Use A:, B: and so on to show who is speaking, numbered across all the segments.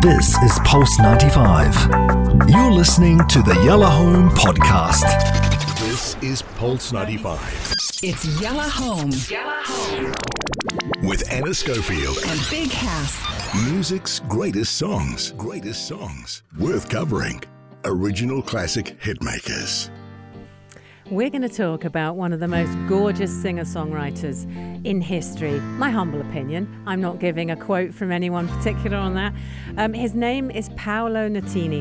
A: This is Pulse 95. You're listening to the Yellow Home Podcast.
B: This is Pulse 95
C: It's Yellow Home
D: Yellow Home
B: with Anna Schofield.
C: and Big House.
B: Music's greatest songs. Greatest songs. Worth covering. Original classic hitmakers.
E: We're going to talk about one of the most gorgeous singer songwriters in history. My humble opinion. I'm not giving a quote from anyone particular on that. Um, his name is Paolo Nutini,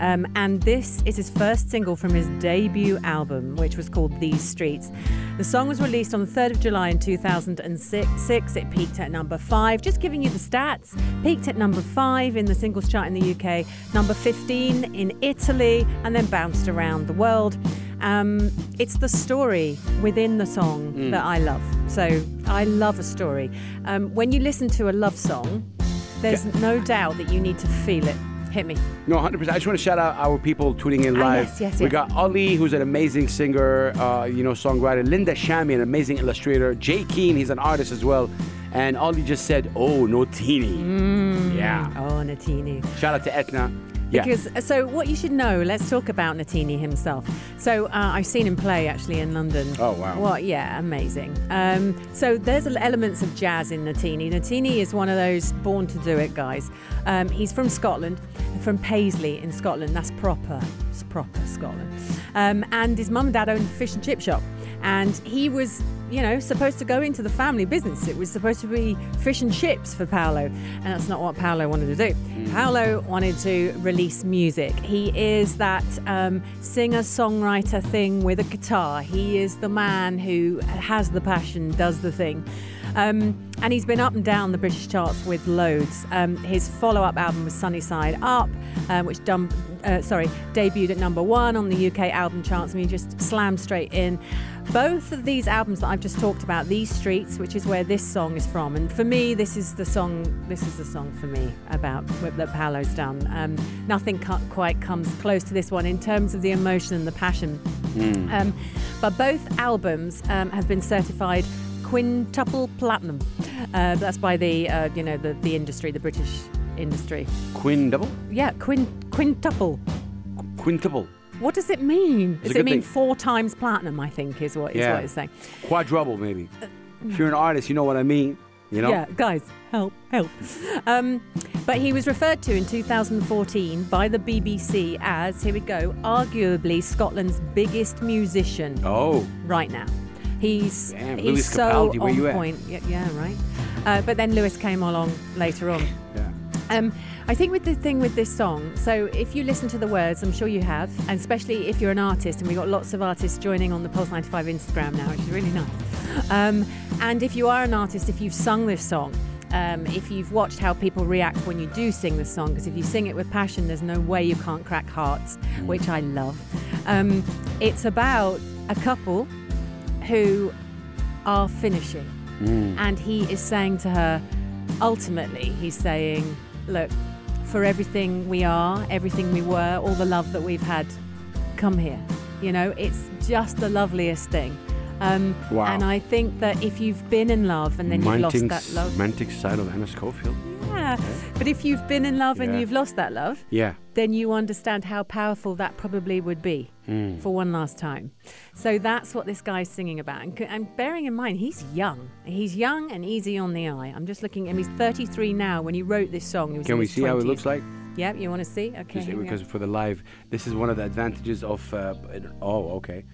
E: um, and this is his first single from his debut album, which was called These Streets. The song was released on the 3rd of July in 2006. It peaked at number five. Just giving you the stats peaked at number five in the singles chart in the UK, number 15 in Italy, and then bounced around the world. Um, it's the story within the song that I love. So I love a story. Um, when you listen to a love song, there's no doubt that you need to feel it. Hit me.
F: No, 100%. I just want to shout out our people tuning in
E: Ah,
F: live.
E: yes, yes,
F: We
E: yes.
F: got Ali, who's an amazing singer, uh, you know, songwriter. Linda Shami, an amazing illustrator. Jay Keen, he's an artist as well. And Ali just said, oh, no teeny. Yeah.
E: Oh, Nutini.
F: Shout out to Etna. Yeah.
E: Because so what you should know. Let's talk about Nutini himself. So uh, I've seen him play actually in London.
F: Oh, wow.
E: What? Yeah, amazing. Um, so there's elements of jazz in Nutini. Nutini is one of those born to do it guys. Um, he's from Scotland, from Paisley in Scotland. That's proper. It's proper Scotland. Um, and his mum and dad owned a fish and chip shop. And he was, you know, supposed to go into the family business. It was supposed to be fish and chips for Paolo. And that's not what Paolo wanted to do. Paolo wanted to release music. He is that um, singer songwriter thing with a guitar. He is the man who has the passion, does the thing. Um, and he's been up and down the British charts with loads. Um, his follow-up album was Sunny Side Up, um, which dum- uh, sorry debuted at number one on the UK album charts. I mean, just slammed straight in. Both of these albums that I've just talked about, these streets, which is where this song is from, and for me, this is the song. This is the song for me about that Paolo's done. Um, nothing quite comes close to this one in terms of the emotion and the passion. Um, but both albums um, have been certified quintuple platinum. Uh, that's by the uh, you know the the industry, the British industry.
F: Quintuple.
E: Yeah, quin quintuple.
F: Quintuple.
E: What does it mean?
F: It's
E: Does it mean
F: thing.
E: four times platinum? I think is what is
F: Yeah.
E: what it's saying.
F: Quadruple, maybe. If you're an artist, you know what I mean. You know?
E: Yeah, guys, help, help. Um, but he was referred to in 2014 by the BBC as, here we go, arguably Scotland's biggest musician
F: Oh.
E: right now. He's
F: Damn,
E: he's
F: Lewis
E: so
F: Capaldi,
E: on point. Yeah, yeah, right. Uh, but then Lewis came along later on.
F: Yeah.
E: Um, I think with the thing with this song, so if you listen to the words, I'm sure you have, and especially if you're an artist, and we've got lots of artists joining on the Pulse 95 Instagram now, which is really nice. Um, and if you are an artist, if you've sung this song, um, if you've watched how people react when you do sing this song, because if you sing it with passion, there's no way you can't crack hearts, which I love. Um, it's about a couple who are finishing. And he is saying to her, ultimately, he's saying, Look, for everything we are, everything we were, all the love that we've had, come here. You know, it's just the loveliest thing. Um,
F: Wow.
E: And I think that if you've been in love and then you've lost that love,
F: romantic side of Anna Schofield.
E: yeah. But if you've been in love and you've lost that love,
F: Yeah.
E: then you understand how powerful that probably would be
F: Hmm.
E: for one last time. So that's what this guy's singing about. And, and bearing in mind, he's young. He's young and easy on the eye. I'm just looking at him. He's 33 now. When he wrote this song, he was
F: Can we see how it looks like?
E: Yep, you want to see? Okay.
F: Just because for the live, this is one of the advantages of. Uh, oh, okay.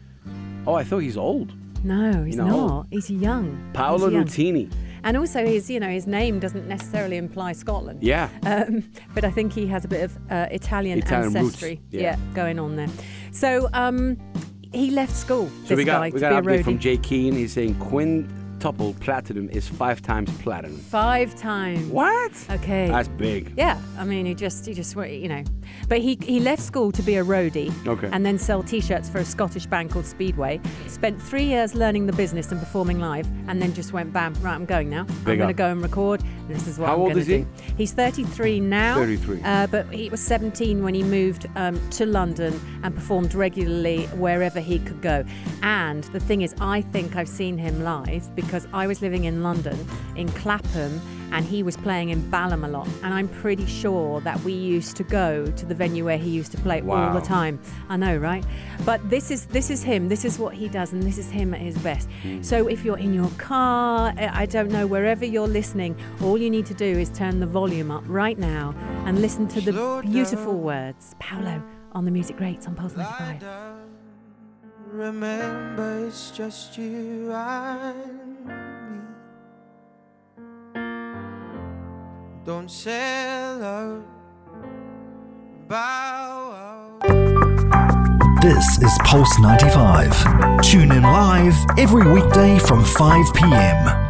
F: Oh, I thought he's old.
E: No, he's
F: No.
E: not. He's young.
F: Paolo. Nutini.
E: And also, his you know his name doesn't necessarily imply Scotland.
F: Yeah.
E: Um, but I think he has a bit of uh, Italian,
F: Italian
E: ancestry,
F: yeah.
E: going on there. So um, he left school.
F: So
E: this
F: we got
E: guy
F: we
E: to
F: got an
E: a
F: update from Jay Keen. He's saying quintuple platinum is five times platinum.
E: Five times.
F: What?
E: Okay.
F: That's big.
E: yeah, I mean, he just, he just, you know, but he he left school to be a roadie,
F: Okay.
E: and then sell T-shirts for a Scottish band called Speedway. Spent three years learning the business and performing live, and then just went bam, right, I'm going now. I'm going to go and record. And this is what
F: How
E: I'm
F: old
E: gonna
F: is he?
E: do. He's 33 now.
F: 33.
E: Uh, but he was 17 when he moved um, to London and performed regularly wherever he could go. And the thing is, I think I've seen him live because I was living in London, in Clapham, and he was playing in Balham a lot. And I'm pretty sure that we used to go to the venue where he used to play all the time. I know, right? But this is this is him. This is what he does, and this is him at his best. Hmm. So if you're in your car, I I don't know, wherever you're listening, all you need to do is turn the volume up right now and listen to the beautiful words. Paolo on the music greats on Pulse 95.
D: Remember, it's just you and Don't sell out, bow out.
A: This is Pulse 95. Tune in live every weekday from 5 p.m.